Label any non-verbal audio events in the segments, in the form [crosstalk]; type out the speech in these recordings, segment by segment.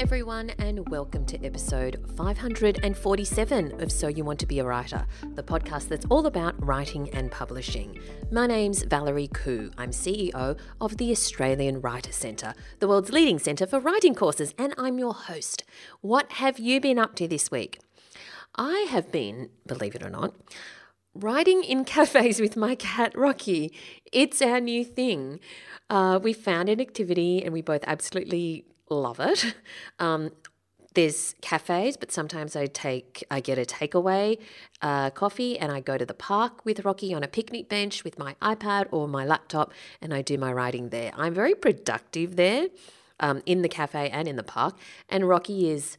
everyone, and welcome to episode 547 of So You Want to Be a Writer, the podcast that's all about writing and publishing. My name's Valerie Khoo. I'm CEO of the Australian Writer Centre, the world's leading centre for writing courses, and I'm your host. What have you been up to this week? I have been, believe it or not, writing in [laughs] cafes with my cat Rocky. It's our new thing. Uh, we found an activity and we both absolutely love it. [laughs] Um, there's cafes, but sometimes I take I get a takeaway uh, coffee and I go to the park with Rocky on a picnic bench with my iPad or my laptop and I do my writing there. I'm very productive there um, in the cafe and in the park, and Rocky is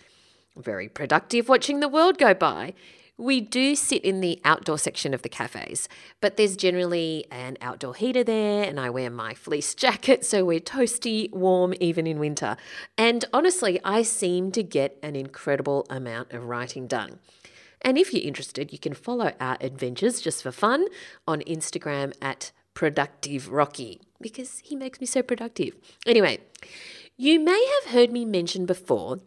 very productive watching the world go by. We do sit in the outdoor section of the cafes, but there's generally an outdoor heater there, and I wear my fleece [laughs] jacket, so we're toasty, warm, even in winter. And honestly, I seem to get an incredible amount of writing done. And if you're interested, you can follow our adventures just for fun on Instagram at Productive Rocky because he makes me so productive. Anyway, you may have heard me mention before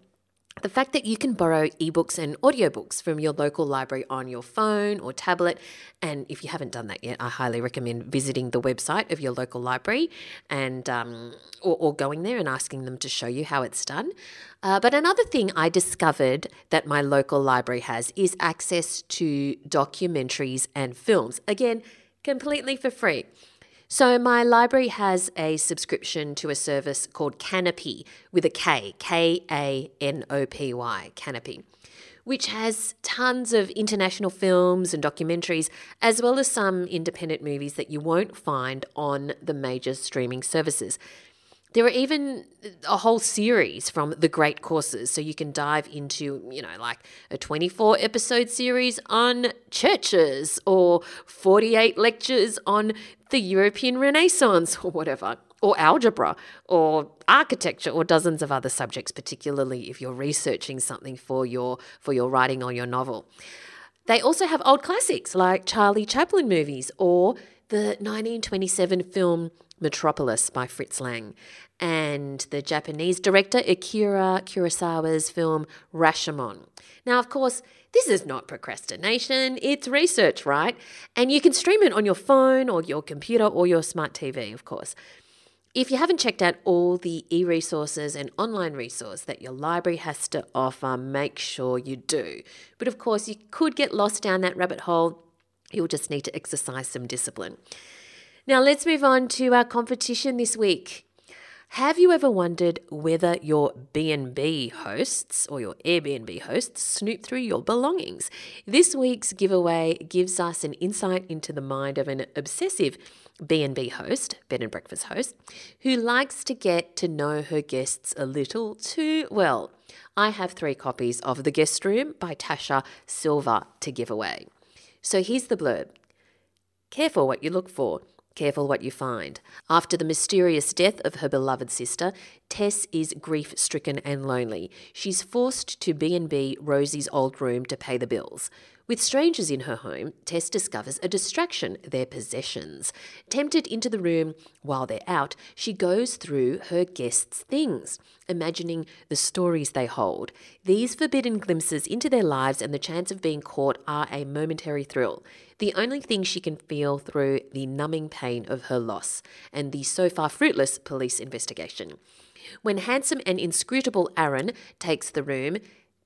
the fact that you can borrow ebooks and audiobooks from your local library on your phone or tablet. And if you haven't done that yet, I highly recommend visiting the website of your local library and um, or, or, going there and asking them to show you how it's done. Uh, but another thing I discovered that my local library has is access to documentaries and films. Again, completely for free. So, my library has a subscription to a service called Kanopy with a K, K A N O P Y, Kanopy, which has tons of international films and documentaries, as well as some independent movies that you won't find on the major streaming services. There are even a whole series from the great courses. So you can dive into, you know, like a 24 episode series on churches or 48 lectures on the European Renaissance or whatever, or algebra or architecture or dozens of other subjects, particularly if you're researching something for your for your writing or your novel. They also have old classics like Charlie Chaplin movies or the 1927 film Metropolis by Fritz Lang and the Japanese director Akira Kurosawa's film Rashomon. Now, of course, this is not procrastination, it's research, right? And you can stream it on your phone or your computer or your smart TV, of course. If you haven't checked out all the e resources and online resource that your library has to offer, make sure you do. But of course, you could get lost down that rabbit hole. You'll just need to exercise some discipline. Now, let's move on to our competition this week. Have you ever wondered whether your B&B hosts or your Airbnb hosts snoop through your belongings? This week's giveaway gives us an insight into the mind of an obsessive B&B host, bed and breakfast host, who likes to get to know her guests a little too well. I have three copies of The Guest Room by Tasha Sylva to give away. So here's the blurb. Careful what you look for. Careful what you find. After the mysterious death of her beloved sister, Tess is grief stricken and lonely. She's forced to B&B Rosie's old room to pay the bills. With strangers in her home, Tess discovers a distraction their possessions. Tempted into the room while they're out, she goes through her guests' things, imagining the stories they hold. These forbidden glimpses into their lives and the chance of being caught are a momentary thrill. The only thing she can feel through the numbing pain of her loss and the so far fruitless police investigation. When handsome and inscrutable Aaron takes the room,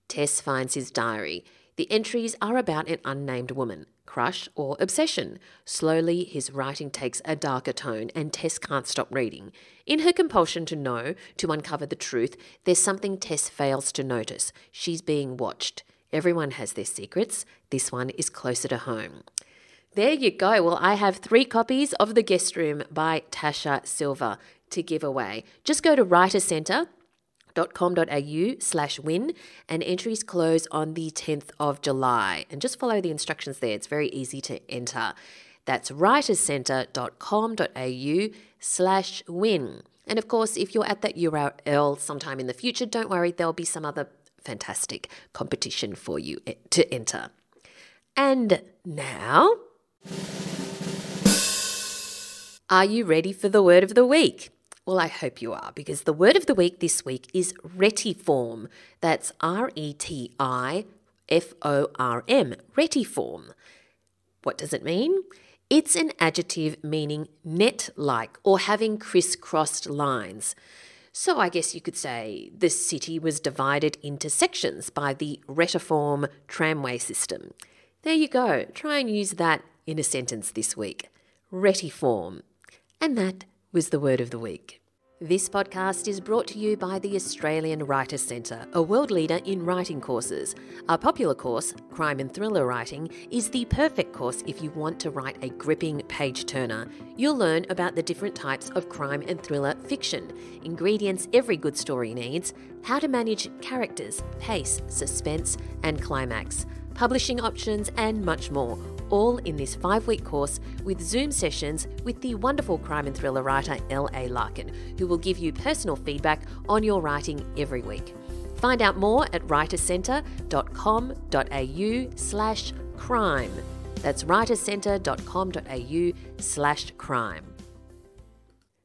Tess finds his diary. The entries are about an unnamed woman, crush, or obsession. Slowly, his writing takes a darker tone, and Tess can't stop reading. In her compulsion to know, to uncover the truth, there's something Tess fails to notice. She's being watched. Everyone has their secrets. This one is closer to home. There you go. Well, I have three copies of The Guest Room by Tasha Sylva to give away. Just go to Writer Centre com.au slash win and entries close on the 10th of July. And just follow the instructions there. It's very easy to enter. That's writerscentre.com.au slash win. And of course, if you're at that URL sometime in the future, don't worry, there'll be some other fantastic competition for you eh, to enter. And now, are you ready for the word of the week? Well, I hope you are, because the word of the week this week is retiform. That's R E T I F O R M, retiform. What does it mean? It's an adjective meaning net like or having crisscrossed lines. So I guess you could say the city was divided into sections by the retiform tramway system. There you go. Try and use that in a sentence this week. Retiform. And that was the word of the week. This podcast is brought to you by the Australian Writers Centre, a world leader in writing courses. Our popular course, Crime and Thriller Writing, is the perfect course if you want to write a gripping page turner. You'll learn about the different types of crime and thriller fiction, ingredients every good story needs, how to manage characters, pace, suspense, and climax, publishing options, and much more all in this five week course with Zoom sessions with the wonderful crime and thriller writer L.A. Larkin, who will give you personal feedback on your writing every week. Find out more at writerscentre.com.au slash crime. That's writerscentre.com.au slash crime.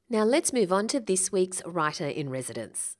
Now let's move on to this week's Writer in Residence.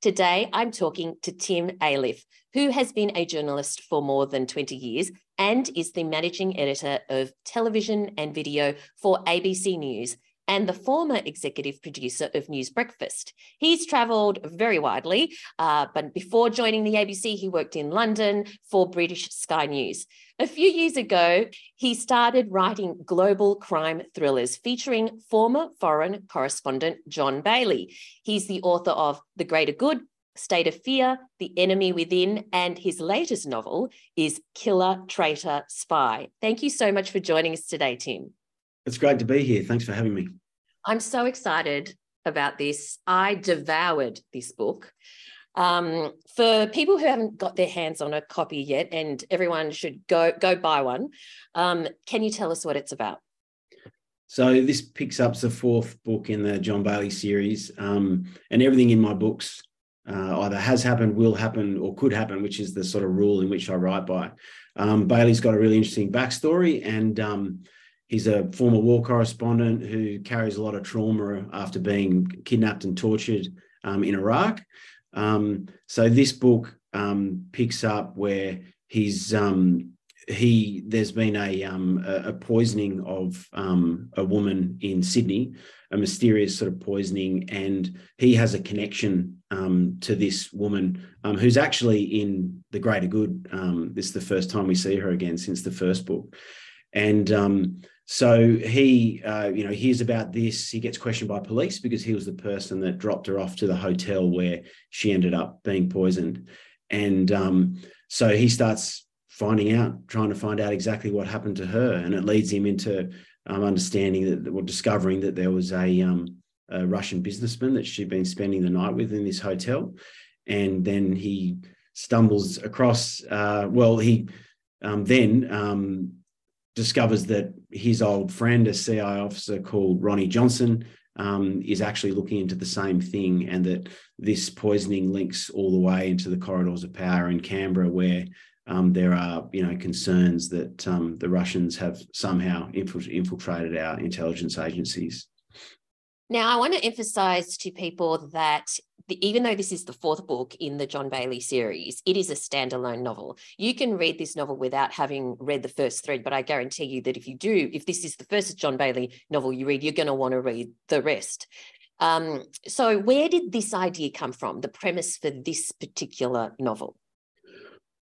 Today, I'm talking to Tim Ayliffe, who has been a journalist for more than 20 years and is the managing editor of television and video for ABC News and the former executive producer of News Breakfast. He's travelled very widely, uh, but before joining the ABC, he worked in London for British Sky News. A few years ago, he started writing global crime thrillers featuring former foreign correspondent John Bailey. He's the author of The Greater Good, State of Fear, The Enemy Within, and his latest novel is Killer, Traitor, Spy. Thank you so much for joining us today, Tim. It's great to be here. Thanks for having me. I'm so excited about this. I devoured this book. Um, for people who haven't got their hands on a copy yet, and everyone should go go buy one, um, can you tell us what it's about? So this picks up the fourth book in the John Bailey series, um, and everything in my books uh, either has happened, will happen, or could happen, which is the sort of rule in which I write by. Um, Bailey's got a really interesting backstory, and um, He's a former war correspondent who carries a lot of trauma after being kidnapped and tortured um, in Iraq. Um, so this book um, picks up where he's um, he there's been a um, a, poisoning of um, a woman in Sydney, a mysterious sort of poisoning, and he has a connection to this woman who's actually in the greater good. this is the first time we see her again since the first book, and so he, uh, you know, hears about this. He gets questioned by police because he was the person that dropped her off to the hotel where she ended up being poisoned. And um, so he starts finding out, trying to find out exactly what happened to her, and it leads him into um, understanding that, or discovering that there was a, um, a Russian businessman that she'd been spending the night with in this hotel, and then he stumbles across. Uh, well, he um, then um, discovers that his old friend, a CI officer called Ronnie Johnson, um, is actually looking into the same thing, and that this poisoning links all the way into the corridors of power in Canberra, where um, there are, you know, concerns that um, the Russians have somehow infiltrated our intelligence agencies. Now, I want to emphasize to people that the, even though this is the fourth book in the John Bailey series, it is a standalone novel. You can read this novel without having read the first three, but I guarantee you that if you do, if this is the first John Bailey novel you read, you're going to want to read the rest. Um, so, where did this idea come from, the premise for this particular novel?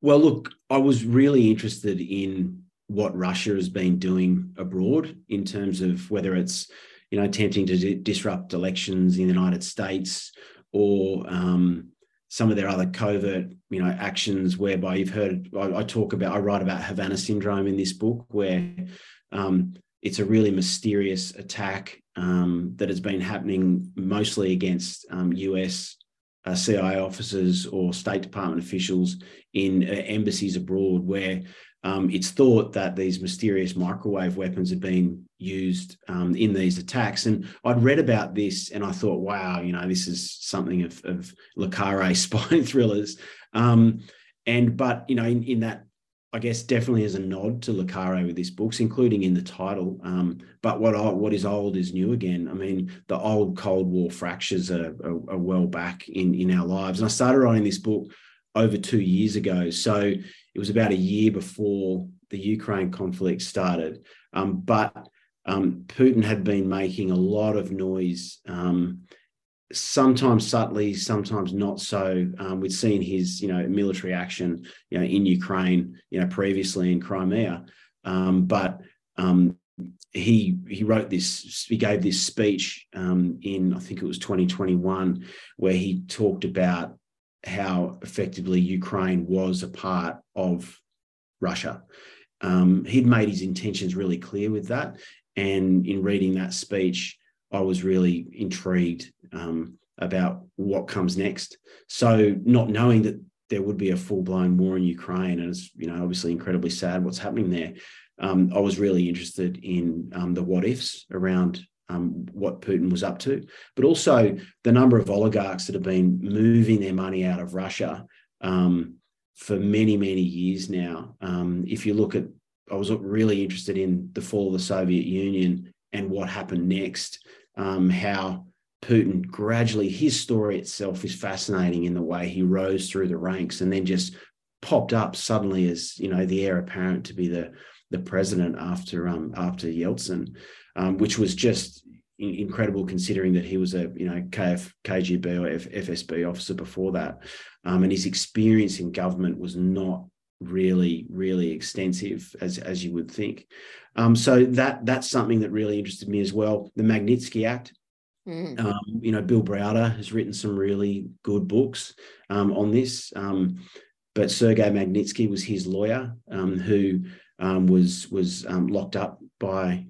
Well, look, I was really interested in what Russia has been doing abroad in terms of whether it's you know attempting to disrupt elections in the United States or um, some of their other covert, you know, actions whereby you've heard I, I, talk about, I write about Havana syndrome in this book, where um, it's a really mysterious attack um, that has been happening mostly against US um, uh, CIA officers or State Department officials in uh, embassies abroad, where um, it's thought that these mysterious microwave weapons have been used um, in these attacks. And I'd read about this and I thought, wow, you know, this is something of, of Le Carre [laughs] spy thrillers. Um, and but you know, in, in that I guess definitely as a nod to Le Carre with this books, including in the title. Um, but what what is old is new again. I mean, the old Cold War fractures are, are, are, well back in in our lives. And I started writing this book over two years ago, so it was about a year before the Ukraine conflict started. Um, but um, Putin had been making a lot of noise um, sometimes subtly, sometimes not so. Um, we'd seen his, you know, military action, you know, in Ukraine, you know, previously in Crimea, um, but um, he he wrote this. He gave this speech um, in I think it was 2021, where he talked about how effectively Ukraine was a part of Russia. Um, he'd made his intentions really clear with that, and in reading that speech. I was really intrigued um, about what comes next. So, not knowing that there would be a full blown war in Ukraine, and it's you know obviously incredibly sad what's happening there. Um, I was really interested in um, the what ifs around um, what Putin was up to, but also the number of oligarchs that have been moving their money out of Russia um, for many many years now. Um, if you look at, I was really interested in the fall of the Soviet Union and what happened next. Um, how Putin gradually, his story itself is fascinating in the way he rose through the ranks and then just popped up suddenly as you know the heir apparent to be the the president after um after Yeltsin, um, which was just incredible considering that he was a you know KF, KGB or F, FSB officer before that, um, and his experience in government was not really really extensive as as you would think. Um, so that that's something that really interested me as well. The Magnitsky Act Mm. Um, you know, Bill Browder has written some really good books um, on this. Um, but Sergei Magnitsky was his lawyer, um, who um, was was um, locked up by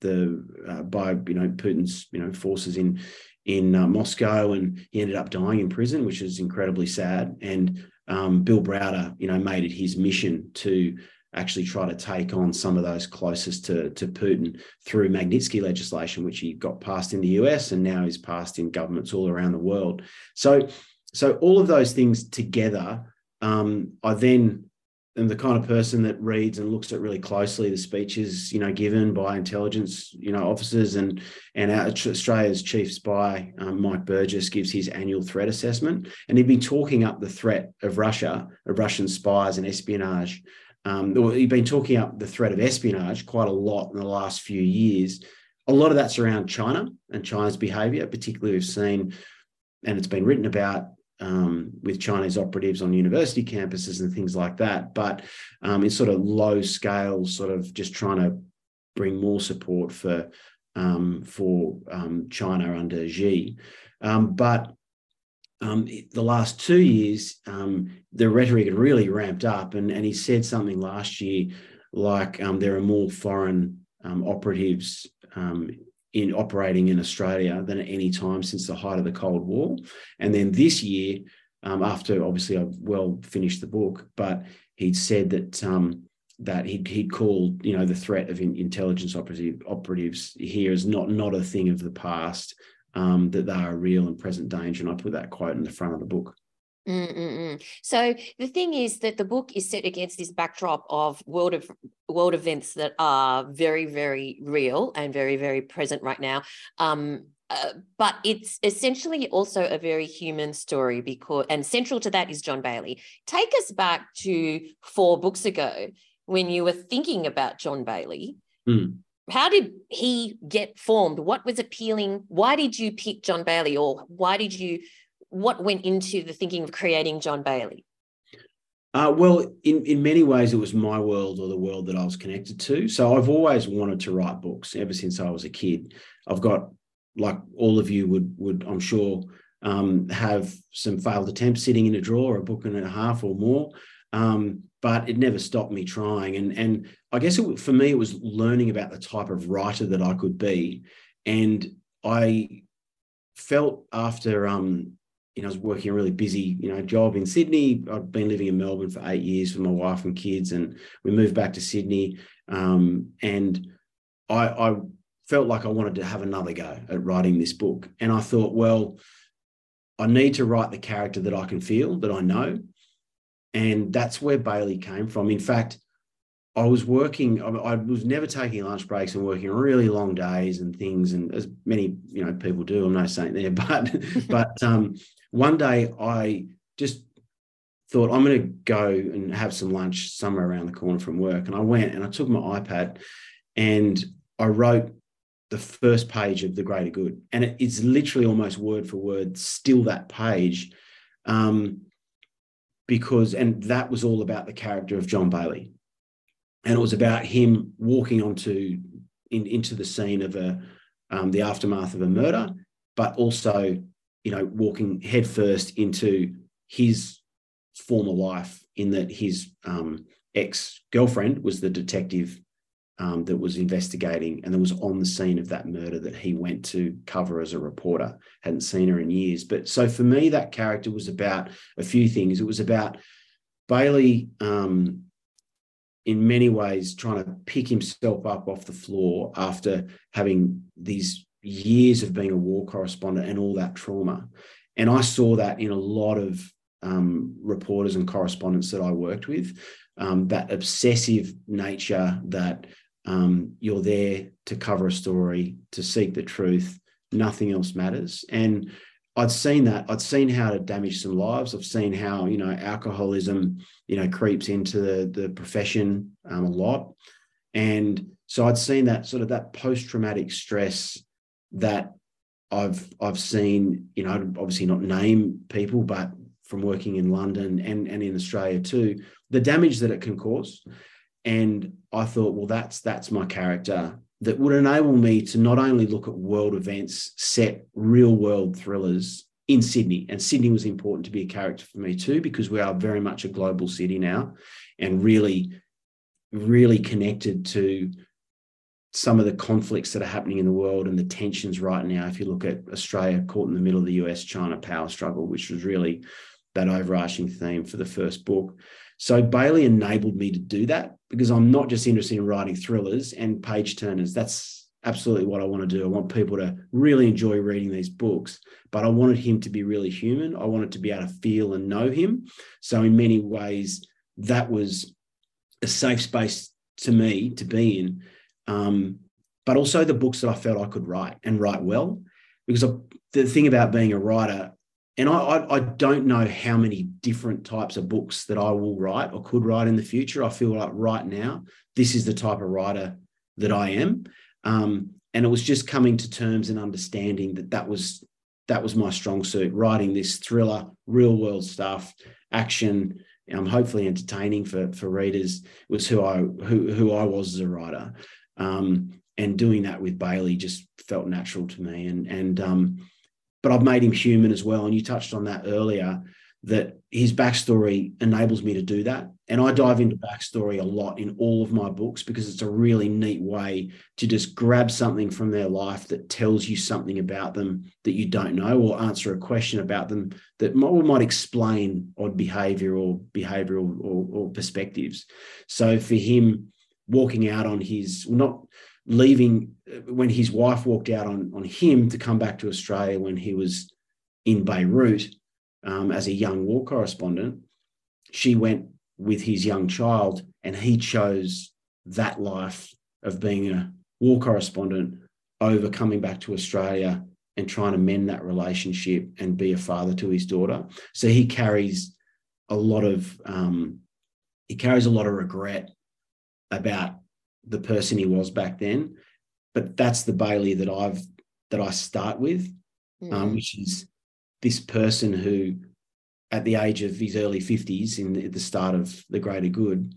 the uh, by you know Putin's you know forces in in uh, Moscow, and he ended up dying in prison, which is incredibly sad. And Bill Browder, you know, made it his mission to actually try to take on some of those closest to, to Putin through Magnitsky legislation, which he got passed in the US and now is passed in governments all around the world. So, so all of those things together, um, I then am the kind of person that reads and looks at really closely the speeches, you know, given by intelligence, you know, officers and and Australia's chief spy, um, Mike Burgess, gives his annual threat assessment, and he'd been talking up the threat of Russia, of Russian spies and espionage um, you've been talking up the threat of espionage quite a lot in the last few years. A lot of that's around China and China's behavior, particularly we've seen, and it's been written about um, with Chinese operatives on university campuses and things like that. But um, in sort of low scale, sort of just trying to bring more support for um, for um, China under Xi. Um, but um, the last two years, the rhetoric had really ramped up, and, and he said something last year like there are more foreign operatives um, in operating in Australia than at any time since the height of the Cold War. And then this year, um, after obviously I've well finished the book, but he'd said that that he'd, he'd called you know the threat of in, intelligence operative, operatives here is not not a thing of the past um, that they are a real and present danger. And I put that quote in the front of the book. Mm-mm-mm. So the thing is that the book is set against this backdrop of world of world events that are very, very real and very, very present right now. Um, uh, but it's essentially also a very human story because, and central to that is John Bailey. Take us back to four books ago when you were thinking about John Bailey. Mm how did he get formed? What was appealing? Why did you pick John Bailey, or why did you? What went into the thinking of creating John Bailey? Uh, well, in, in many ways, it was my world or the world that I was connected to. So I've always wanted to write books ever since I was a kid. I've got, like all of you would, would I'm sure, um, have some failed attempts sitting in a drawer, a book and a half or more. Um, but it never stopped me trying. And and I guess it, for me, it was learning about the type of writer that I could be. And I felt after um, you know, I was working a really busy, you know, job in Sydney. I'd been living in Melbourne for eight years with my wife and kids, and we moved back to Sydney. Um, and I, I felt like I wanted to have another go at writing this book. And I thought, well, I need to write the character that I can feel, that I know. And that's where Bailey came from. In fact, I was working, I was never taking lunch breaks and working really long days and things, and as many you know people do. I'm no saint there, [laughs] but but um, one day I just thought I'm going to go and have some lunch somewhere around the corner from work, and I went and I took my iPad and I wrote the first page of the greater good, and it, it's literally almost word for word still that page. Um, because and that was all about the character of John Bailey and it was about him walking onto in, into the scene of a um, the aftermath of a murder, but also you know walking headfirst into his former life in that his um, ex girlfriend was the detective um, that was investigating and that was on the scene of that murder that he went to cover as a reporter. Hadn't seen her in years, but so for me, that character was about a few things. It was about Bailey um, in many ways trying to pick himself up off the floor after having these years of being a war correspondent and all that trauma. And I saw that in a lot of um, reporters and correspondents that I worked with, um, that obsessive nature that um, you're there to cover a story, to seek the truth, nothing else matters. And I'd seen that. I'd seen how it damaged some lives. I've seen how you know alcoholism, you know, creeps into the the profession um, a lot, and so I'd seen that sort of that post traumatic stress that I've I've seen. You know, obviously not name people, but from working in London and and in Australia too, the damage that it can cause. And I thought, well, that's that's my character that would enable me to not only look at world events, set real world thrillers in Sydney. And Sydney was important to be a character for me too, because we are very much a global city now and really, really connected to some of the conflicts that are happening in the world and the tensions right now. If you look at Australia caught in the middle of the US China power struggle, which was really that overarching theme for the first book. So Bailey enabled me to do that because I'm not just interested in writing thrillers and page turners. That's absolutely what I want to do. I want people to really enjoy reading these books, but I wanted him to be really human. I wanted to be able to feel and know him. So, in many ways, that was a safe space to me to be in. Um, but also the books that I felt I could write and write well. Because I, the thing about being a writer, and I, I, I, don't know how many different types of books that I will write or could write in the future. I feel like right now, this is the type of writer that I am. Um, and it was just coming to terms and understanding that that was that was my strong suit, writing this thriller, real world stuff, action, um, hopefully entertaining for for readers was who I who who I was as a writer. Um, and doing that with Bailey just felt natural to me. And and um, but I've made him human as well. And you touched on that earlier that his backstory enables me to do that. And I dive into backstory a lot in all of my books because it's a really neat way to just grab something from their life that tells you something about them that you don't know, or answer a question about them that might, might explain odd behavior or behavioral or, or perspectives. So for him, walking out on his, not leaving when his wife walked out on, on him to come back to Australia when he was in Beirut um, as a young war correspondent, she went with his young child and he chose that life of being a war correspondent over coming back to Australia and trying to mend that relationship and be a father to his daughter. So he carries a lot of um, he carries a lot of regret about the person he was back then. But that's the Bailey that I've that I start with, mm. um, which is this person who, at the age of his early fifties, in the, the start of the greater good,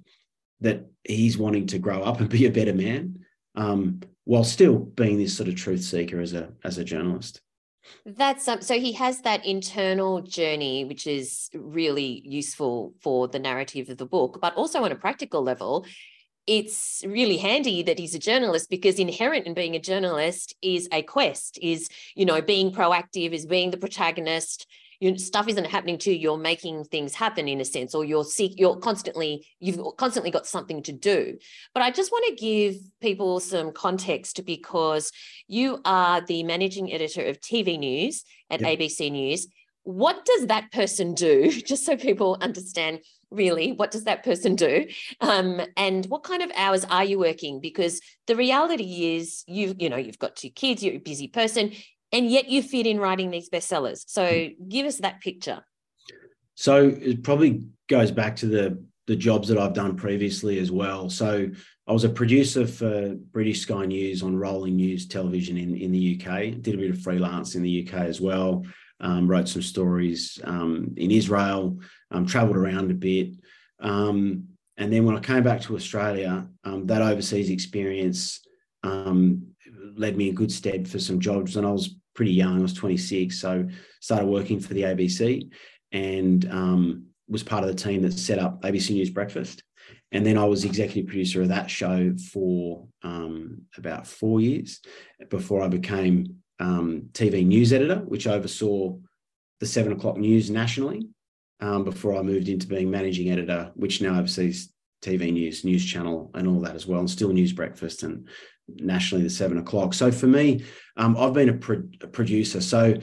that he's wanting to grow up and be a better man, um, while still being this sort of truth seeker as a as a journalist. That's um, so he has that internal journey, which is really useful for the narrative of the book, but also on a practical level, it's really handy that he's a journalist because inherent in being a journalist is a quest is you know being proactive is being the protagonist. You stuff isn't happening to you. You're making things happen in a sense or you're seek you're constantly you've constantly got something to do. But i just want to give people some context because you are the managing editor of tv news at yep. abc news what does that person do? [laughs] Just so people understand really what does that person do? Um, and what kind of hours are you working? Because the reality is you you know you've got two kids you're a busy person and yet you fit in writing these bestsellers. So mm. give us that picture. So it probably goes back to the the jobs that I've done previously as well. So I was a producer for British Sky News on rolling news television in, in the UK did a bit of freelance in the UK as well um, wrote some stories um, in Israel, um, traveled around a bit. Um, and then when I came back to Australia, um, that overseas experience um, led me in good stead for some jobs. And I was pretty young, I was 26. So started working for the ABC and was part of the team that set up ABC News Breakfast. And then I was executive producer of that show for about four years before I became um, TV news editor, which oversaw the seven o'clock news nationally um, before I moved into being managing editor, which now oversees TV news, news channel, and all that as well, and still news breakfast and nationally the seven o'clock. So for me, um, I've been a, pro- a, producer, so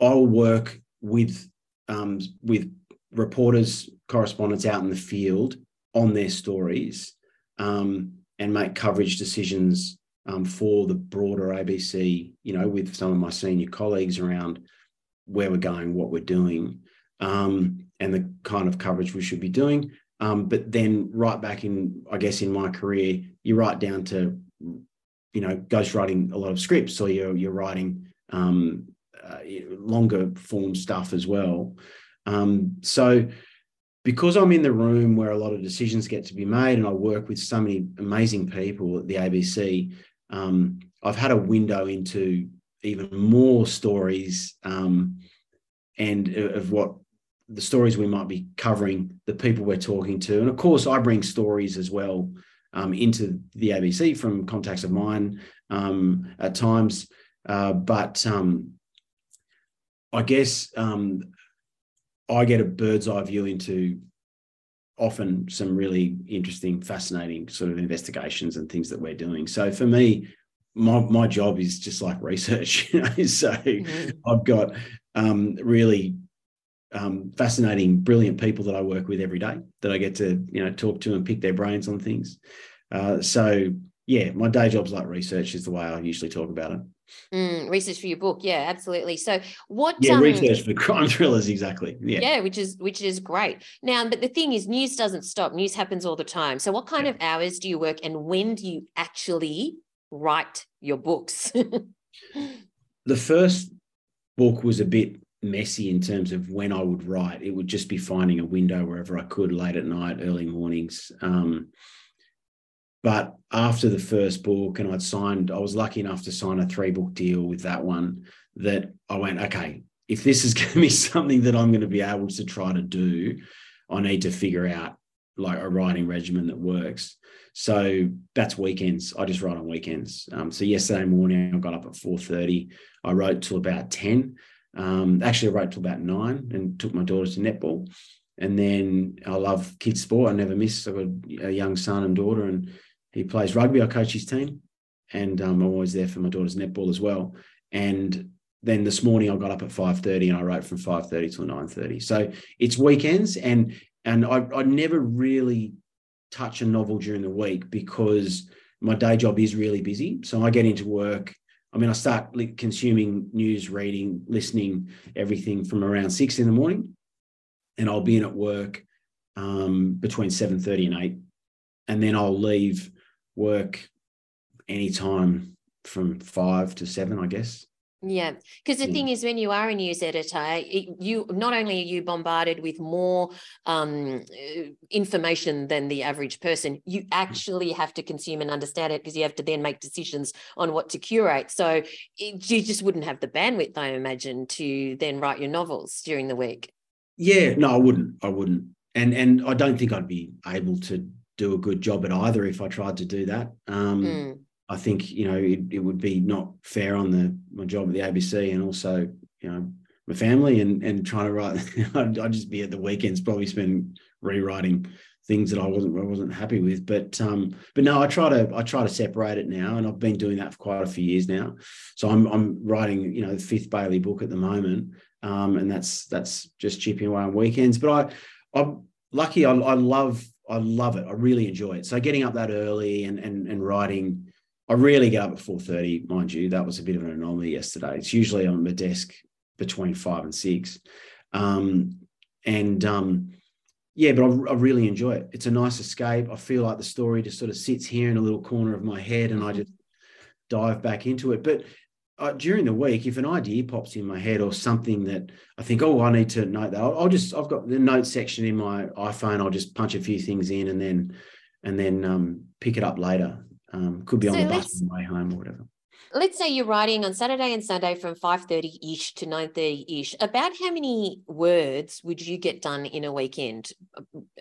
I'll work with um, with reporters, correspondents out in the field on their stories um, and make coverage decisions um, for the broader ABC, you know, with some of my senior colleagues around where we're going, what we're doing, um, and the kind of coverage we should be doing. Um, but then right back in, I guess, in my career, you write down to, you know, ghostwriting a lot of scripts, or you're you're writing um, uh, longer form stuff as well. Um, so because I'm in the room where a lot of decisions get to be made, and I work with so many amazing people at the ABC, um, I've had a window into even more stories um, and of what the stories we might be covering, the people we're talking to. And of course, I bring stories as well um, into the ABC from contacts of mine um, at times. Uh, but um, I guess um, I get a bird's eye view into often some really interesting, fascinating sort of investigations and things that we're doing. So for me, my my job is just like research. [laughs] You know? so mm-hmm. I've got um, really um, fascinating, brilliant people that I work with every day that I get to you know talk to and pick their brains on things. Uh, so yeah, my day job's like research is the way I usually talk about it. Mm, research for your book, yeah, absolutely. So, what? Yeah, um, research for [laughs] crime thrillers, exactly. Yeah, yeah, which is which is great. Now, but the thing is, news doesn't stop. News happens all the time. So, what kind yeah. of hours do you work, and when do you actually write your books? [laughs] the first book was a bit messy in terms of when I would write. It would just be finding a window wherever I could, late at night, early mornings. Um, but after the first book, and I'd signed, I was lucky enough to sign a three book deal with that one. That I went, okay, if this is [laughs] going to be something that I'm going to be able to try to do, I need to figure out like a writing regimen that works. So that's weekends. I just write on weekends. Um, so yesterday morning I got up at four thirty. I wrote till about ten. Um, actually, I wrote till about nine and took my daughter to netball. And then I love kids sport. I never miss. I've got a young son and daughter, and he plays rugby. I coach his team, and um, I'm always there for my daughter's netball as well. And then this morning I got up at five thirty and I wrote from five thirty till nine thirty. So it's weekends, and and I, I never really touch a novel during the week because my day job is really busy. So I get into work. I mean, I start consuming news, reading, listening, everything from around six in the morning, and I'll be in at work um, between seven thirty and eight, and then I'll leave work anytime from five to seven, I guess. Yeah, because the yeah. thing is, when you are a news editor, you not only are you bombarded with more um, uh, information than the average person, you mm. actually have to consume and understand it because you have to then make decisions on what to curate. So it, you just wouldn't have the bandwidth, I imagine, to then write your novels during the week. Yeah, no, I wouldn't. I wouldn't, and and I don't think I'd be able to do a good job at either if I tried to do that. Um, mm I think you know it, it would be not fair on the my job at the ABC and also you know my family and and trying to write. [laughs] I'd, I'd just be at the weekends probably spend rewriting things that I wasn't I wasn't happy with. But um, but no, I try to I try to separate it now, and I've been doing that for quite a few years now. So I'm I'm writing you know the fifth Bailey book at the moment, um, and that's that's just chipping away on weekends. But I, I'm lucky. I, I love I love it. I really enjoy it. So getting up that early and and and writing. I rarely get up at 4:30, mind you. That was a bit of an anomaly yesterday. It's usually on my desk between five and six. Um, and um, yeah, but I, I, really enjoy it. It's a nice escape. I feel like the story just sort of sits here in a little corner of my head and I just dive back into it. But uh, during the week, if an idea pops in my head or something that I think, oh, I need to note that, I'll, I'll, just I've got the note section in my iPhone. I'll just punch a few things in and then and then um, pick it up later. Um, could be on the bus on the way home or whatever. Let's say you're writing on Saturday and Sunday from 5:30 ish to 9:30 ish. About how many words would you get done in a weekend?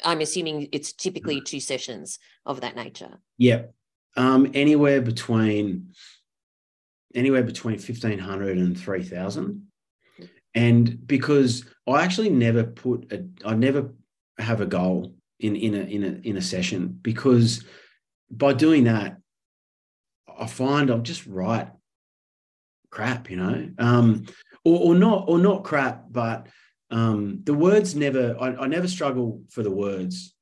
I'm assuming it's typically two sessions of that nature. Yeah, um, anywhere between anywhere between 1500 and 3000 and because i actually never put a i never have a goal in in a in a in a session because by doing that i find i'll just write crap you know? Um or, or not or not crap but um the words never I, I never struggle for the words.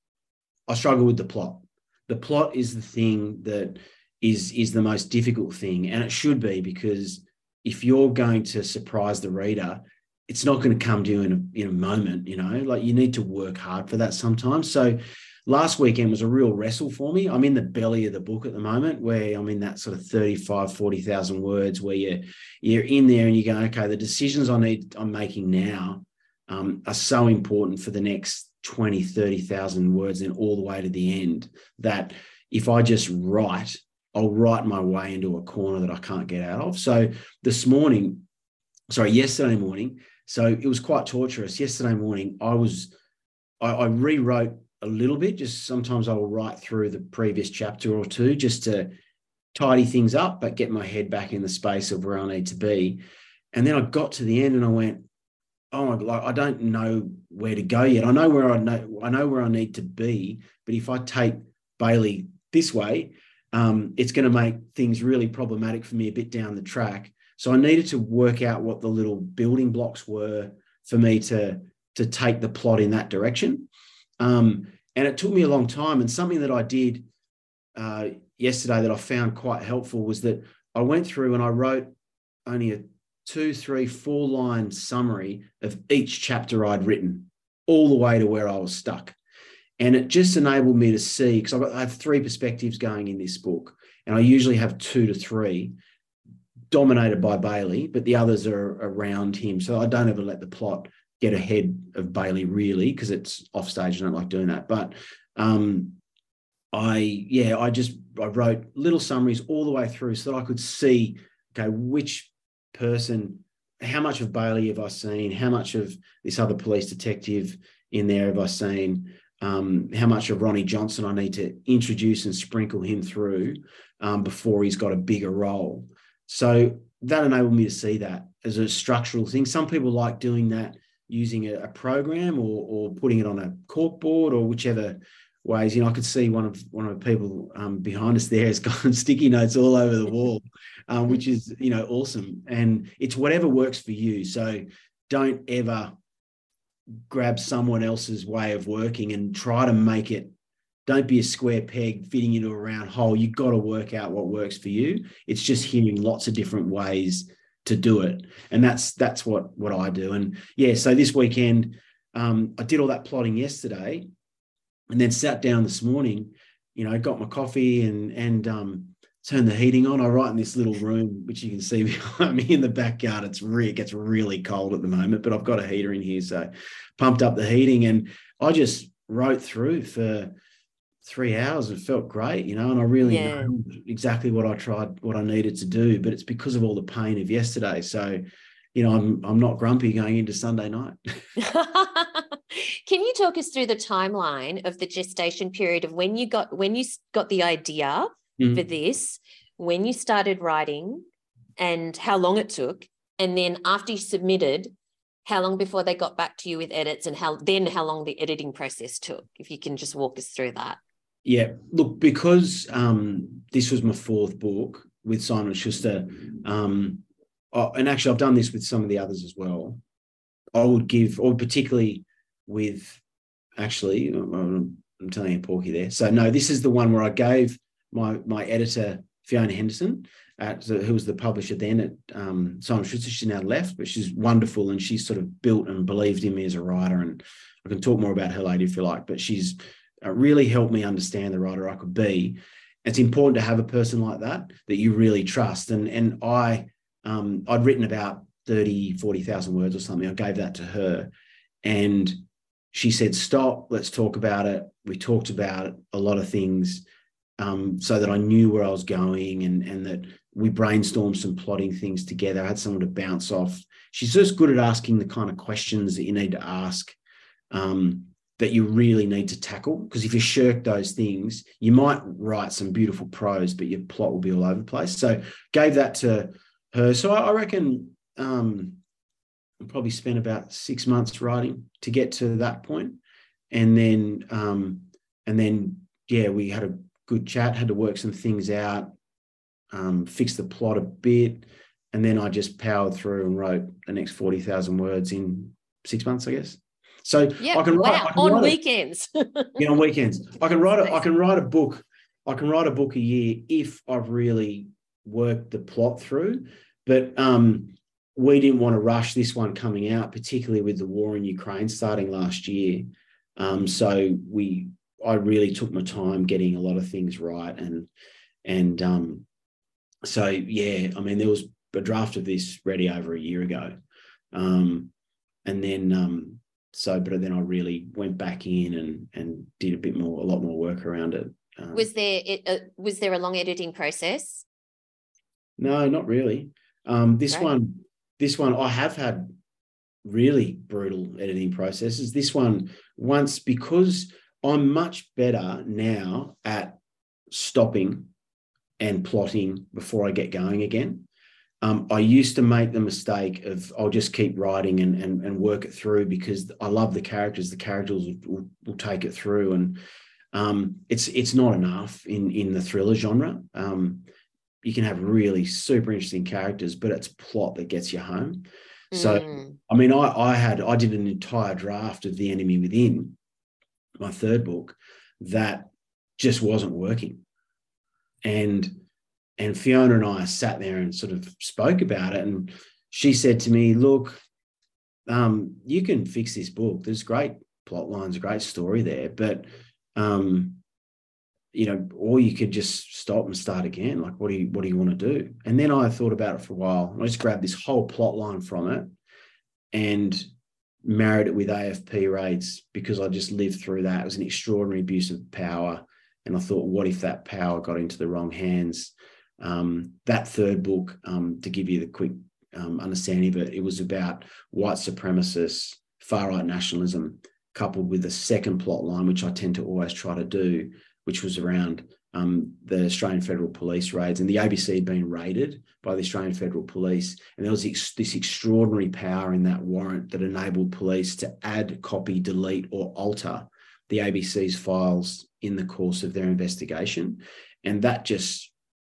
I struggle with the plot. The plot is the thing that is is the most difficult thing. And it should be because if you're going to surprise the reader it's not going to come to you in a, in a moment you know? Like you need to work hard for that sometimes. So last weekend was a real wrestle for me. I'm in the belly of the book at the moment where i'm in that sort of 35 40,000 words where you you're in there and you go okay the decisions i need i'm making now um, are so important for the next 20 30,000 words and all the way to the end that if i just write I'll write my way into a corner that I can't get out of. So this morning, sorry, yesterday morning, so it was quite torturous. Yesterday morning, I was, I, I rewrote a little bit. Just sometimes I will write through the previous chapter or two just to tidy things up, but get my head back in the space of where I need to be. And then I got to the end and I went, oh my god, I don't know where to go yet. I know where I know I know where I need to be, but if I take Bailey this way, um, it's going to make things really problematic for me a bit down the track. So I needed to work out what the little building blocks were for me to to take the plot in that direction. Um, and it took me a long time. And something that I did uh, yesterday that I found quite helpful was that I went through and I wrote only a two, three, four line summary of each chapter I'd written, all the way to where I was stuck. And it just enabled me to see, because I have three perspectives going in this book, and I usually have two to three dominated by Bailey, but the others are around him. So I don't ever let the plot get ahead of Bailey really, because it's off stage. I don't like doing that. But um, I, yeah, I just I wrote little summaries all the way through so that I could see, okay, which person, how much of Bailey have I seen? How much of this other police detective in there have I seen? Um, how much of Ronnie Johnson I need to introduce and sprinkle him through um, before he's got a bigger role. So that enabled me to see that as a structural thing. Some people like doing that using a, a program or, or putting it on a cork board or whichever ways. You know, I could see one of one of the people um, behind us there has [laughs] got sticky notes all over the wall, um, which is you know awesome. And it's whatever works for you. So don't ever grab someone else's way of working and try to make it don't be a square peg fitting into a round hole. You've got to work out what works for you. It's just hearing lots of different ways to do it. And that's that's what what i do. And yeah so this weekend um, i did all that plotting yesterday and then sat down this morning you know got my coffee and and um, turn the heating on. I write in this little room, which you can see [laughs] behind me in the backyard. It's re- it gets really cold at the moment, but I've got a heater in here, so pumped up the heating, and I just wrote through for three hours. It felt great, you know, and I really yeah. know exactly what I tried, what I needed to do. But it's because of all the pain of yesterday. So, you know, I'm I'm not grumpy going into Sunday night. [laughs] Can you talk us through the timeline of the gestation period of when you got when you got the idea mm-hmm. for this, when you started writing, and how long it took, and then after you submitted, how long before they got back to you with edits, and how then how long the editing process took? If you can just walk us through that. Yeah, look, because um, this was my fourth book with Simon Schuster, um, oh, and actually I've done this with some of the others as well. I would give, or particularly with actually, I'm telling you, Porky there. So no, this is the one where I gave my my editor Fiona Henderson, at who was the publisher then at um, Simon Schuster. She's now left, but she's wonderful, and she's sort of built and believed in me as a writer. And I can talk more about her later if you like, but she's uh, really helped me understand the writer I could be. It's important to have a person like that that you really trust. And and I um, I'd written about 30, 40,000 words or something. I gave that to her. And she said, Stop, let's talk about it. We talked about a lot of things um, so that I knew where I was going and, and that we brainstormed some plotting things together. I had someone to bounce off. She's just good at asking the kind of questions that you need to ask um, that you really need to tackle. Because if you shirk those things, you might write some beautiful prose, but your plot will be all over the place. So gave that to her. So I, I reckon um, I probably spent about six months writing to get to that point, and then um, and then yeah, we had a good chat, had to work some things out, um, fix the plot a bit, and then I just powered through and wrote the next forty thousand words in six months, I guess. So yeah, I can write wow. I can on write weekends. A, [laughs] yeah, on weekends. I can write a, I can write a book. I can write a book a year if I've really worked the plot through. But um, we didn't want to rush this one coming out, particularly with the war in Ukraine starting last year. Um, so we, I really took my time getting a lot of things right, and and um, so yeah, I mean there was a draft of this ready over a year ago, um, and then um, so but then I really went back in and and did a bit more, a lot more work around it. Um, was there it, uh, was there a long editing process? No, not really. Um, this right. one this one, I have had really brutal editing processes. This one, once because I'm much better now at stopping and plotting before I get going again. Um, I used to make the mistake of I'll just keep writing and, and, and work it through because I love the characters. The characters will, will take it through, and um, it's it's not enough in in the thriller genre. Um, you can have really super interesting characters, but it's plot that gets you home. So, mm. I mean, I, I had, I did an entire draft of The Enemy Within, my third book, that just wasn't working. And, and Fiona and I sat there and sort of spoke about it. And she said to me, look, um, you can fix this book. There's great plot lines, great story there, but um, you know, or you could just stop and start again. Like, what do you what do you want to do? And then I thought about it for a while. I just grabbed this whole plot line from it and married it with AFP raids because I just lived through that. It was an extraordinary abuse of power. And I thought, what if that power got into the wrong hands? Um, that third book, um, to give you the quick um, understanding of it, it was about white supremacists, far right nationalism, coupled with a second plot line, which I tend to always try to do, which was around um, the Australian Federal Police raids, and the ABC had been raided by the Australian Federal Police, and there was ex- this extraordinary power in that warrant that enabled police to add, copy, delete, or alter the ABC's files in the course of their investigation, and that just,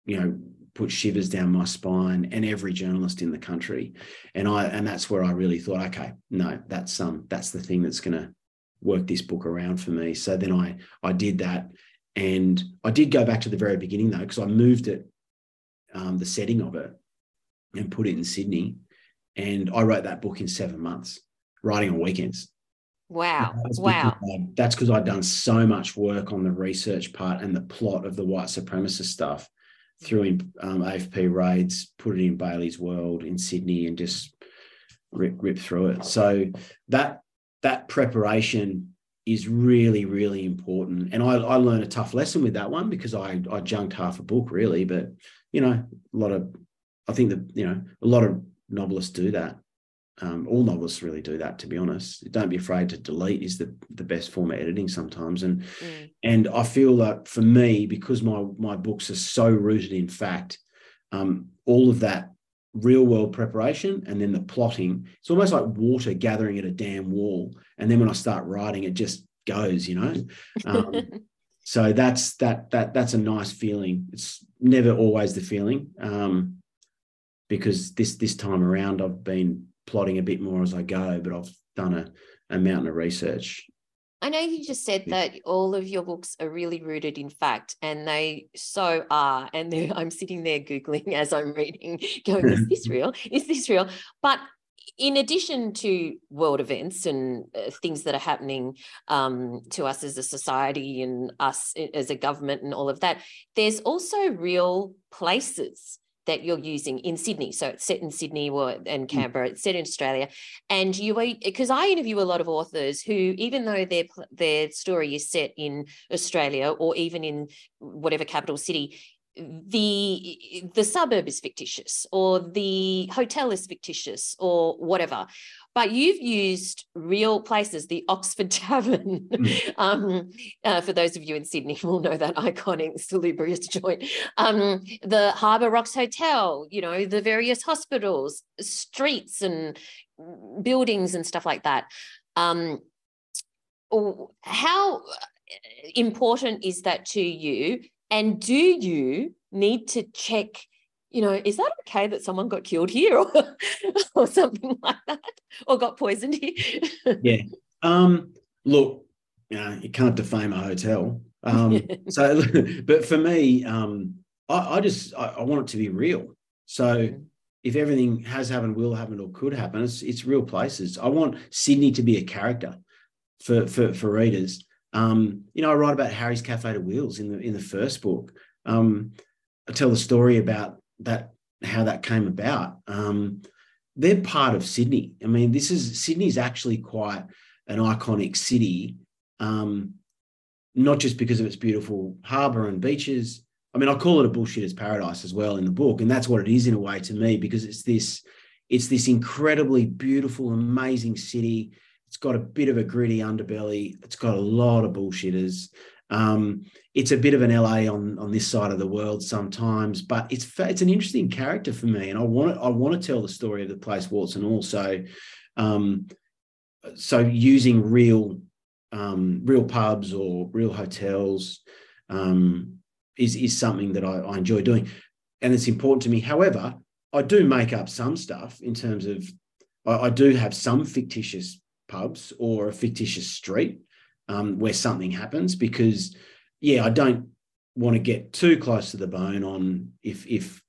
you know, put shivers down my spine and every journalist in the country, and I and that's where I really thought, okay, no, that's um that's the thing that's going to work this book around for me. So then I I did that and I did go back to the very beginning though, because I moved it, um, the setting of it, and put it in Sydney. And I wrote that book in seven months, writing on weekends. Wow. wow. I, that's because I'd done so much work on the research part and the plot of the white supremacist stuff through in um, AFP raids, put it in Bailey's World in Sydney and just rip, rip through it. So that that preparation is really, really important. And I, I learned a tough lesson with that one because I, I junked half a book really, but you know, a lot of, I think that, you know, a lot of novelists do that. Um, all novelists really do that, to be honest. Don't be afraid to delete is the, the best form of editing sometimes. And, mm. and I feel that for me, because my, my books are so rooted in fact, um, all of that real world preparation and then the plotting it's almost like water gathering at a dam wall and then when i start writing it just goes you know um, [laughs] so that's that that that's a nice feeling it's never always the feeling um, because this this time around i've been plotting a bit more as I go, but I've done a, a mountain of research. I know you just said that all of your books are really rooted in fact, and they so are. And I'm sitting there Googling [laughs] as I'm reading, going, is this [laughs] real? Is this real? But in addition to world events and uh, things that are happening um, to us as a society and us as a government and all of that, there's also real places that you're using in Sydney. So it's set in Sydney or and mm. Canberra. It's set in Australia, and you because I interview a lot of authors who, even though their their story is set in Australia or even in whatever capital city, the the suburb is fictitious or the hotel is fictitious or whatever. But you've used real places the oxford [laughs] tavern mm. um, uh, for those of you in sydney will know that iconic salubrious joint. Um, the harbour rocks hotel you know the various hospitals streets and buildings and stuff like that. Um, how important is that to you and do you need to check, you know, is that okay that someone got killed here or, [laughs] or something like that or got poisoned here? [laughs] yeah. Um, look, you, know, you can't defame a hotel. Um, [laughs] so, but for me, um, I, I just I, I, want it to be real. So, mm. if everything has happened, will happen, or could happen, it's, it's real places. I want Sydney to be a character for for, for readers. Um, you know, I write about Harry's Cafe de Wheels in the in the first book. Um, I tell the story about that, how that came about. Um, they're part of Sydney. I mean, this is Sydney's actually quite an iconic city, um, not just because of its beautiful harbour and beaches. I mean, I call it a bullshitter's paradise as well in the book, and that's what it is in a way to me because it's this, it's this incredibly beautiful, amazing city it's got a bit of a gritty underbelly. It's got a lot of bullshitters. Um, it's a bit of an LA on on this side of the world sometimes, but it's it's an interesting character for me, and I want to, I want to tell the story of the place, warts and all. So, um, so using real um, real pubs or real hotels um, is is something that I, I enjoy doing, and it's important to me. However, I do make up some stuff in terms of I, I do have some fictitious pubs or a fictitious street um, where something happens because yeah i don't want to get too close to the bone on if if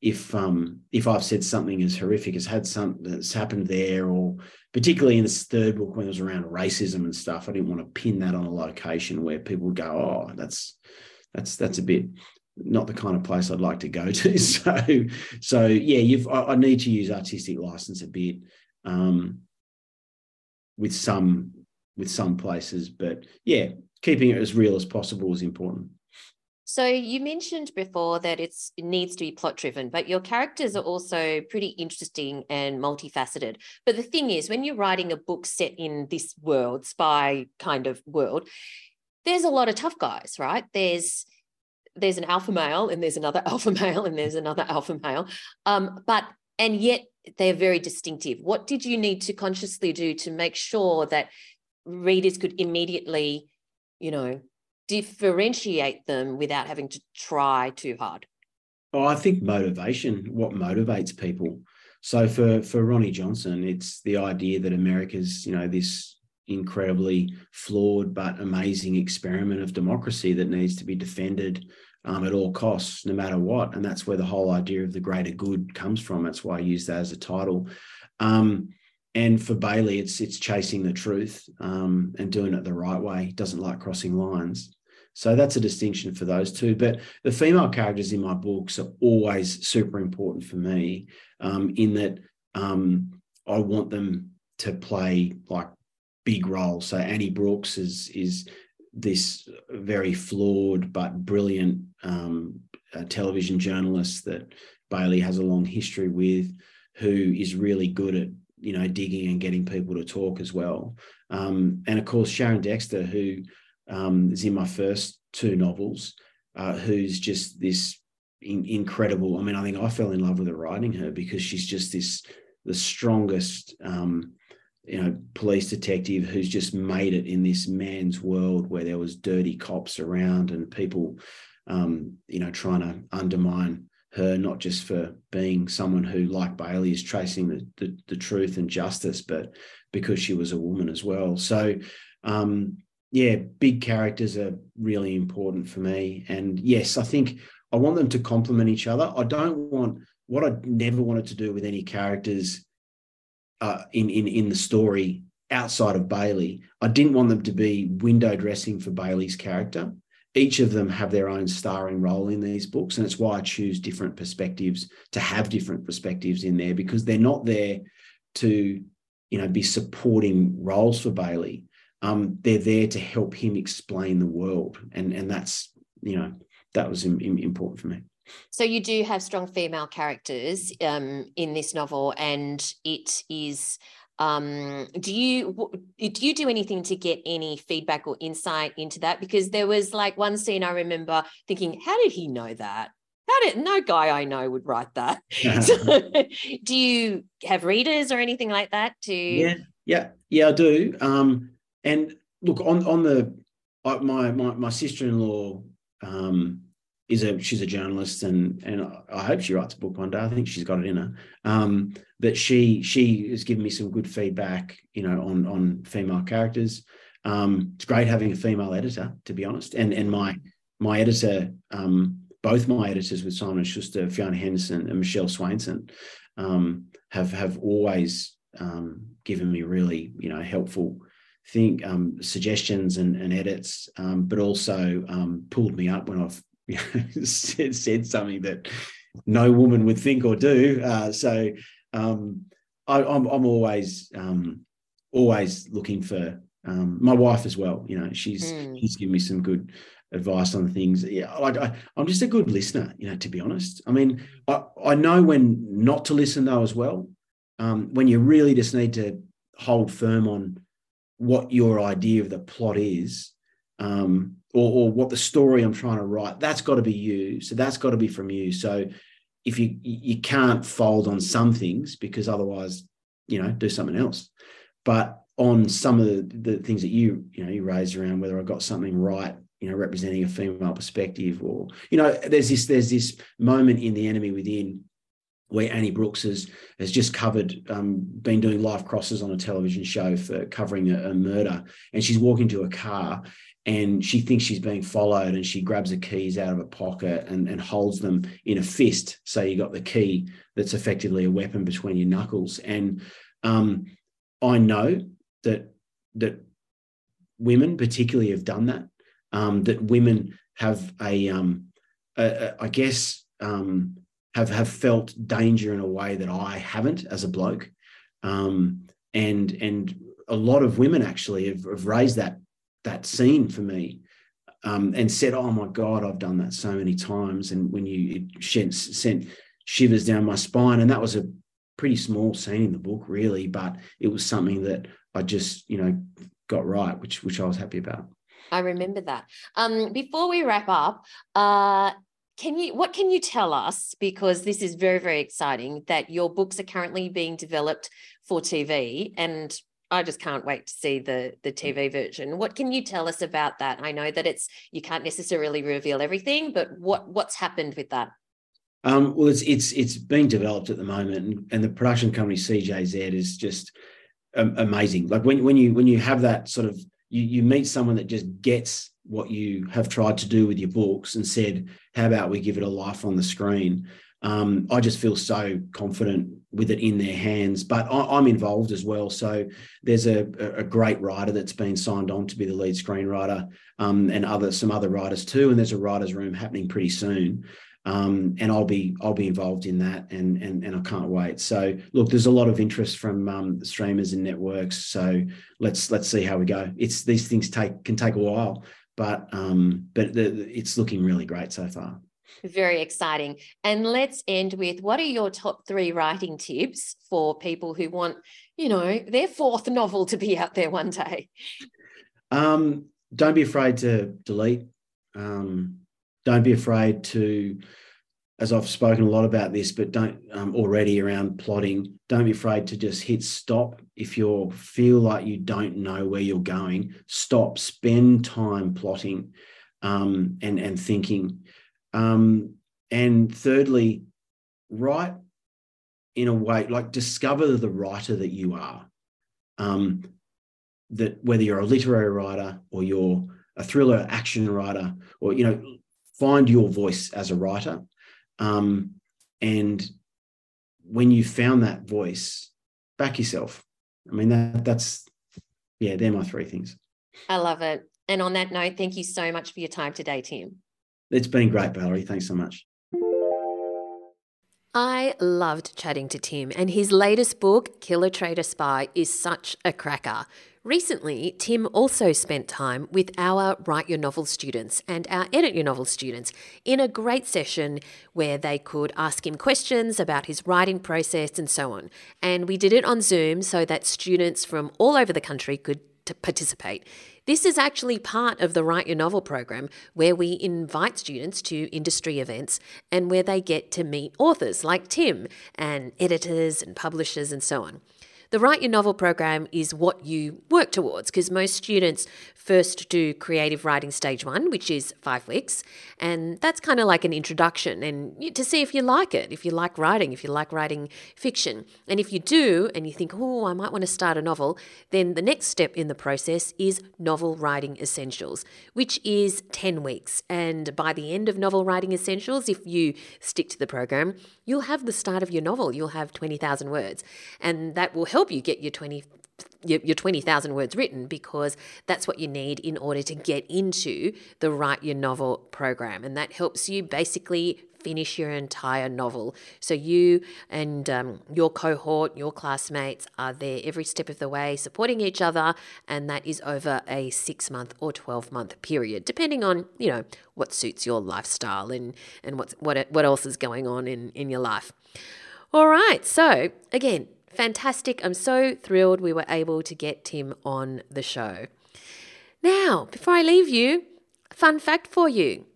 if um if i've said something as horrific as had something that's happened there or particularly in this third book when it was around racism and stuff i didn't want to pin that on a location where people go oh that's that's that's a bit not the kind of place i'd like to go to. [laughs] So so yeah you've i, I need to use artistic license a bit um with some with some places, but yeah, keeping it as real as possible is important. So you mentioned before that it's it needs to be plot driven, but your characters are also pretty interesting and multifaceted. But the thing is, when you're writing a book set in this world, spy kind of world, there's a lot of tough guys, right? There's there's an alpha male and there's another [laughs] alpha male and there's another alpha male. Um, but and yet they're very distinctive. What did you need to consciously do to make sure that readers could immediately, you know, differentiate them without having to try too hard? Oh, I think motivation, what motivates people. So for for Ronnie Johnson, it's the idea that America's, you know, this incredibly flawed but amazing experiment of democracy that needs to be defended um, at all costs, no matter what. And that's where the whole idea of the greater good comes from. That's why I use that as a title. Um, and for Bailey, it's it's chasing the truth um, and doing it the right way. He doesn't like crossing lines. So that's a distinction for those two. But the female characters in my books are always super important for me um, in that um, I want them to play like big roles. So Annie Brooks is is this very flawed but brilliant um, television journalist that Bailey has a long history with, who is really good at you know digging and getting people to talk as well. Um, and of course Sharon Dexter, who um, is in my first two novels, uh, who's just this in, incredible. I mean, I think I fell in love with her writing her because she's just this the strongest um, you know police detective who's just made it in this man's world where there was dirty cops around and people um, you know trying to undermine her, not just for being someone who, like Bailey, is tracing the, the, the truth and justice, but because she was a woman as well. So, um, yeah, big characters are really important for me. And yes, I think I want them to complement each other. I don't want what I never wanted to do with any characters uh, in in in the story outside of Bailey. I didn't want them to be window dressing for Bailey's character each of them have their own starring role in these books and it's why i choose different perspectives to have different perspectives in there because they're not there to you know be supporting roles for bailey. Um, they're there to help him explain the world and and that's you know that was in, in, important for me. So you do have strong female characters um, in this novel and it is um, do you do you do anything to get any feedback or insight into that because there was like one scene i remember thinking how did he know that how did no guy i know would write that [laughs] [laughs] so, do you have readers or anything like that to yeah yeah yeah i do um and look on on the my my, my sister-in-law um is a she's a journalist and and I hope she writes a book one day. I think she's got it in her. Um, but she she has given me some good feedback, you know, on on female characters. Um, it's great having a female editor, to be honest. And and my my editor, um, both my editors with Simon Schuster, Fiona Henderson, and Michelle Swainson, um, have have always um, given me really you know helpful think um, suggestions and, and edits, um, but also pulled me up when I've [laughs] said, said something that no woman would think or do. Uh, so um, I, am I'm, I'm always um, always looking for um, my wife as well. You know, she's mm. she's given me some good advice on things. Yeah, like I, I'm just a good listener. You know, to be honest. I mean, I, I know when not to listen though as well. Um, when you really just need to hold firm on what your idea of the plot is um, or, or what the story I'm trying to write, that's got to be you. So that's got to be from you. So if you you can't fold on some things because otherwise, you know, do something else. But on some of the, the things that you you know you raised around whether I got something right, you know, representing a female perspective, or you know, there's this there's this moment in the enemy within where Annie Brooks has has just covered, um, been doing live crosses on a television show for covering a, a, murder, and she's walking to a car, and she thinks she's being followed and she grabs the keys out of a pocket and, and holds them in a fist. So you got the key that's effectively a weapon between your knuckles. And um, i know that that women particularly have done that um, that women have a, um, a, a I guess um, have have felt danger in a way that i haven't as a bloke. Um, and and a lot of women actually have, have raised that that scene for me um, and said, "Oh my God, I've done that so many times." And when you it sent, sent shivers down my spine, and that was a pretty small scene in the book, really, but it was something that I just you know got right, which which I was happy about. I remember that. Um, before we wrap up, uh, can you what can you tell us because this is very very exciting that your books are currently being developed for TV and I just can't wait to see the the mm. TV version. What can you tell us about that? I know that it's you can't necessarily reveal everything, but what what's happened with that? Um, well, it's it's it's being developed at the moment, and, and the production company CJZ is just um, amazing. Like when when you when you have that sort of you you meet someone that just gets what you have tried to do with your books and said, "How about we give it a life on the screen?" Um, I just feel so confident with it in their hands. But I, am involved as well. So there's a, a, great writer that's been signed on to be the lead screenwriter, um, and other some other writers too. And there's a writers' room happening pretty soon. Um, and I'll be I'll be involved in that, and and and I can't wait. So look, there's a lot of interest from um, streamers and networks. So let's let's see how we go. It's these things take can take a while, but um, but the, it's looking really great so far. Very exciting. And let's end with what are your top three writing tips for people who want, you know, their fourth novel to be out there one day? Um, don't be afraid to delete. Um, don't be afraid to, as I've spoken a lot about this, but don't um, already around plotting. Don't be afraid to just hit stop if you feel like you don't know where you're going. Stop. Spend time plotting um, and and thinking. Um, and thirdly, write in a way like discover the writer that you are. Um, that whether you're a literary writer or you're a thriller action writer, or you know, find your voice as a writer. Um, and when you found that voice, back yourself. I mean, that that's yeah, they're my three things. I love it. And on that note, thank you so much for your time today, Tim. It's been great, Valerie. Thanks so much. I loved chatting to Tim, and his latest book, Killer Traitor Spy, is such a cracker. Recently, Tim also spent time with our Write Your Novel students and our Edit Your Novel students in a great session where they could ask him questions about his writing process and so on. And we did it on Zoom so that students from all over the country could participate. This is actually part of the Write Your Novel program where we invite students to industry events and where they get to meet authors like Tim and editors and publishers and so on. The Write Your Novel program is what you work towards because most students first do creative writing stage one, which is five weeks. And that's kind of like an introduction and to see if you like it, if you like writing, if you like writing fiction. And if you do, and you think, oh, I might want to start a novel, then the next step in the process is Novel Writing Essentials, which is 10 weeks. And by the end of Novel Writing Essentials, if you stick to the program, you'll have the start of your novel. You'll have 20,000 words. And that will help you get your 20 your, 20,000 words written because that's what you need in order to get into the Write Your Novel program. And that helps you basically finish your entire novel. So you and um, your cohort, your classmates are there every step of the way supporting each other. And that is over a six month or 12 month period, depending on, you know, what suits your lifestyle and, and what's, what, what else is going on in, in your life. All right. So again, fantastic. I'm so thrilled we were able to get Tim on the show. Now, before I leave you, fun fact for you.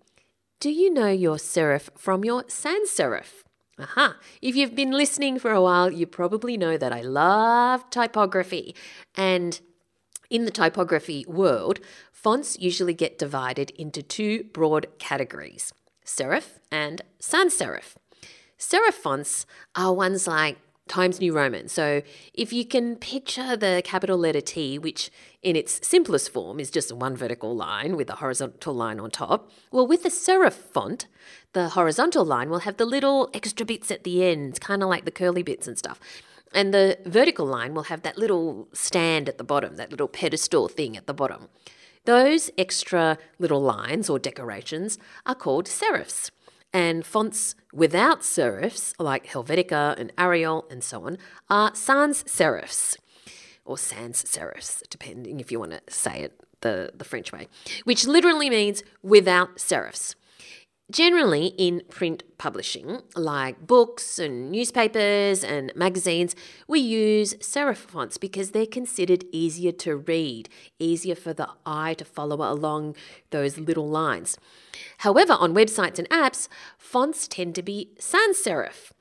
Do you know your serif from your sans serif? Aha! If you've been listening for a while, you probably know that I love typography. And in the typography world, fonts usually get divided into two broad categories serif and sans serif. Serif fonts are ones like Times New Roman. So if you can picture the capital letter T, which in its simplest form is just one vertical line with a horizontal line on top, well, with the serif font, the horizontal line will have the little extra bits at the ends, kind of like the curly bits and stuff. And the vertical line will have that little stand at the bottom, that little pedestal thing at the bottom. Those extra little lines or decorations are called serifs. And fonts without serifs, like Helvetica and Arial and so on, are sans serifs or sans serifs, depending if you want to say it the, the French way, which literally means without serifs. Generally, in print publishing, like books and newspapers and magazines, we use serif fonts because they're considered easier to read, easier for the eye to follow along those little lines. However, on websites and apps, fonts tend to be sans serif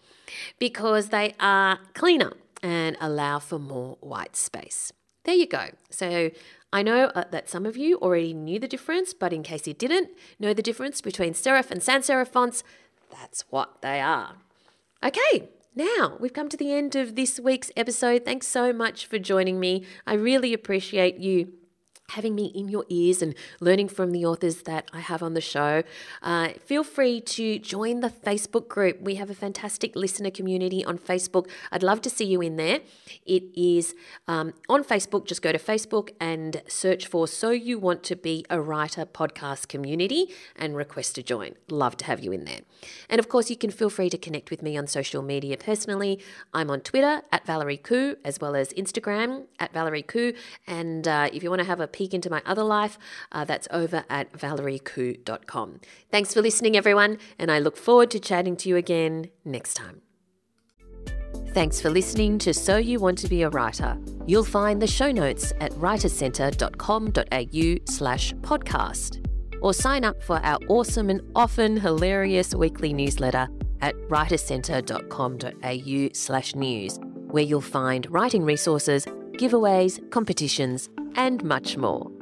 because they are cleaner and allow for more white space. There you go. So I know uh, that some of you already knew the difference, but in case you didn't know the difference between serif and sans serif fonts, that's what they are. Okay, now we've come to the end of this week's episode. Thanks so much for joining me. I really appreciate you having me in your ears and learning from the authors that I have on the show. Uh, feel free to join the Facebook group. We have a fantastic listener community on Facebook. I'd love to see you in there. It is um, on Facebook. Just go to Facebook and search for So You Want to Be a Writer podcast community and request to join. Love to have you in there. And of course, you can feel free to connect with me on social media personally. I'm on Twitter at Valerie Khoo as well as Instagram at Valerie Khoo. And uh, if you want to have a peek into my other life, uh, that's over at valeriekhoo.com. Thanks for listening, everyone, and I look forward to chatting to you again next time. Thanks for listening to So You Want to Be a Writer. You'll find the show notes at writerscentre.com.au slash podcast or sign up for our awesome and often hilarious weekly newsletter at writerscentre.com.au slash news, where you'll find writing resources, giveaways, competitions, and much more.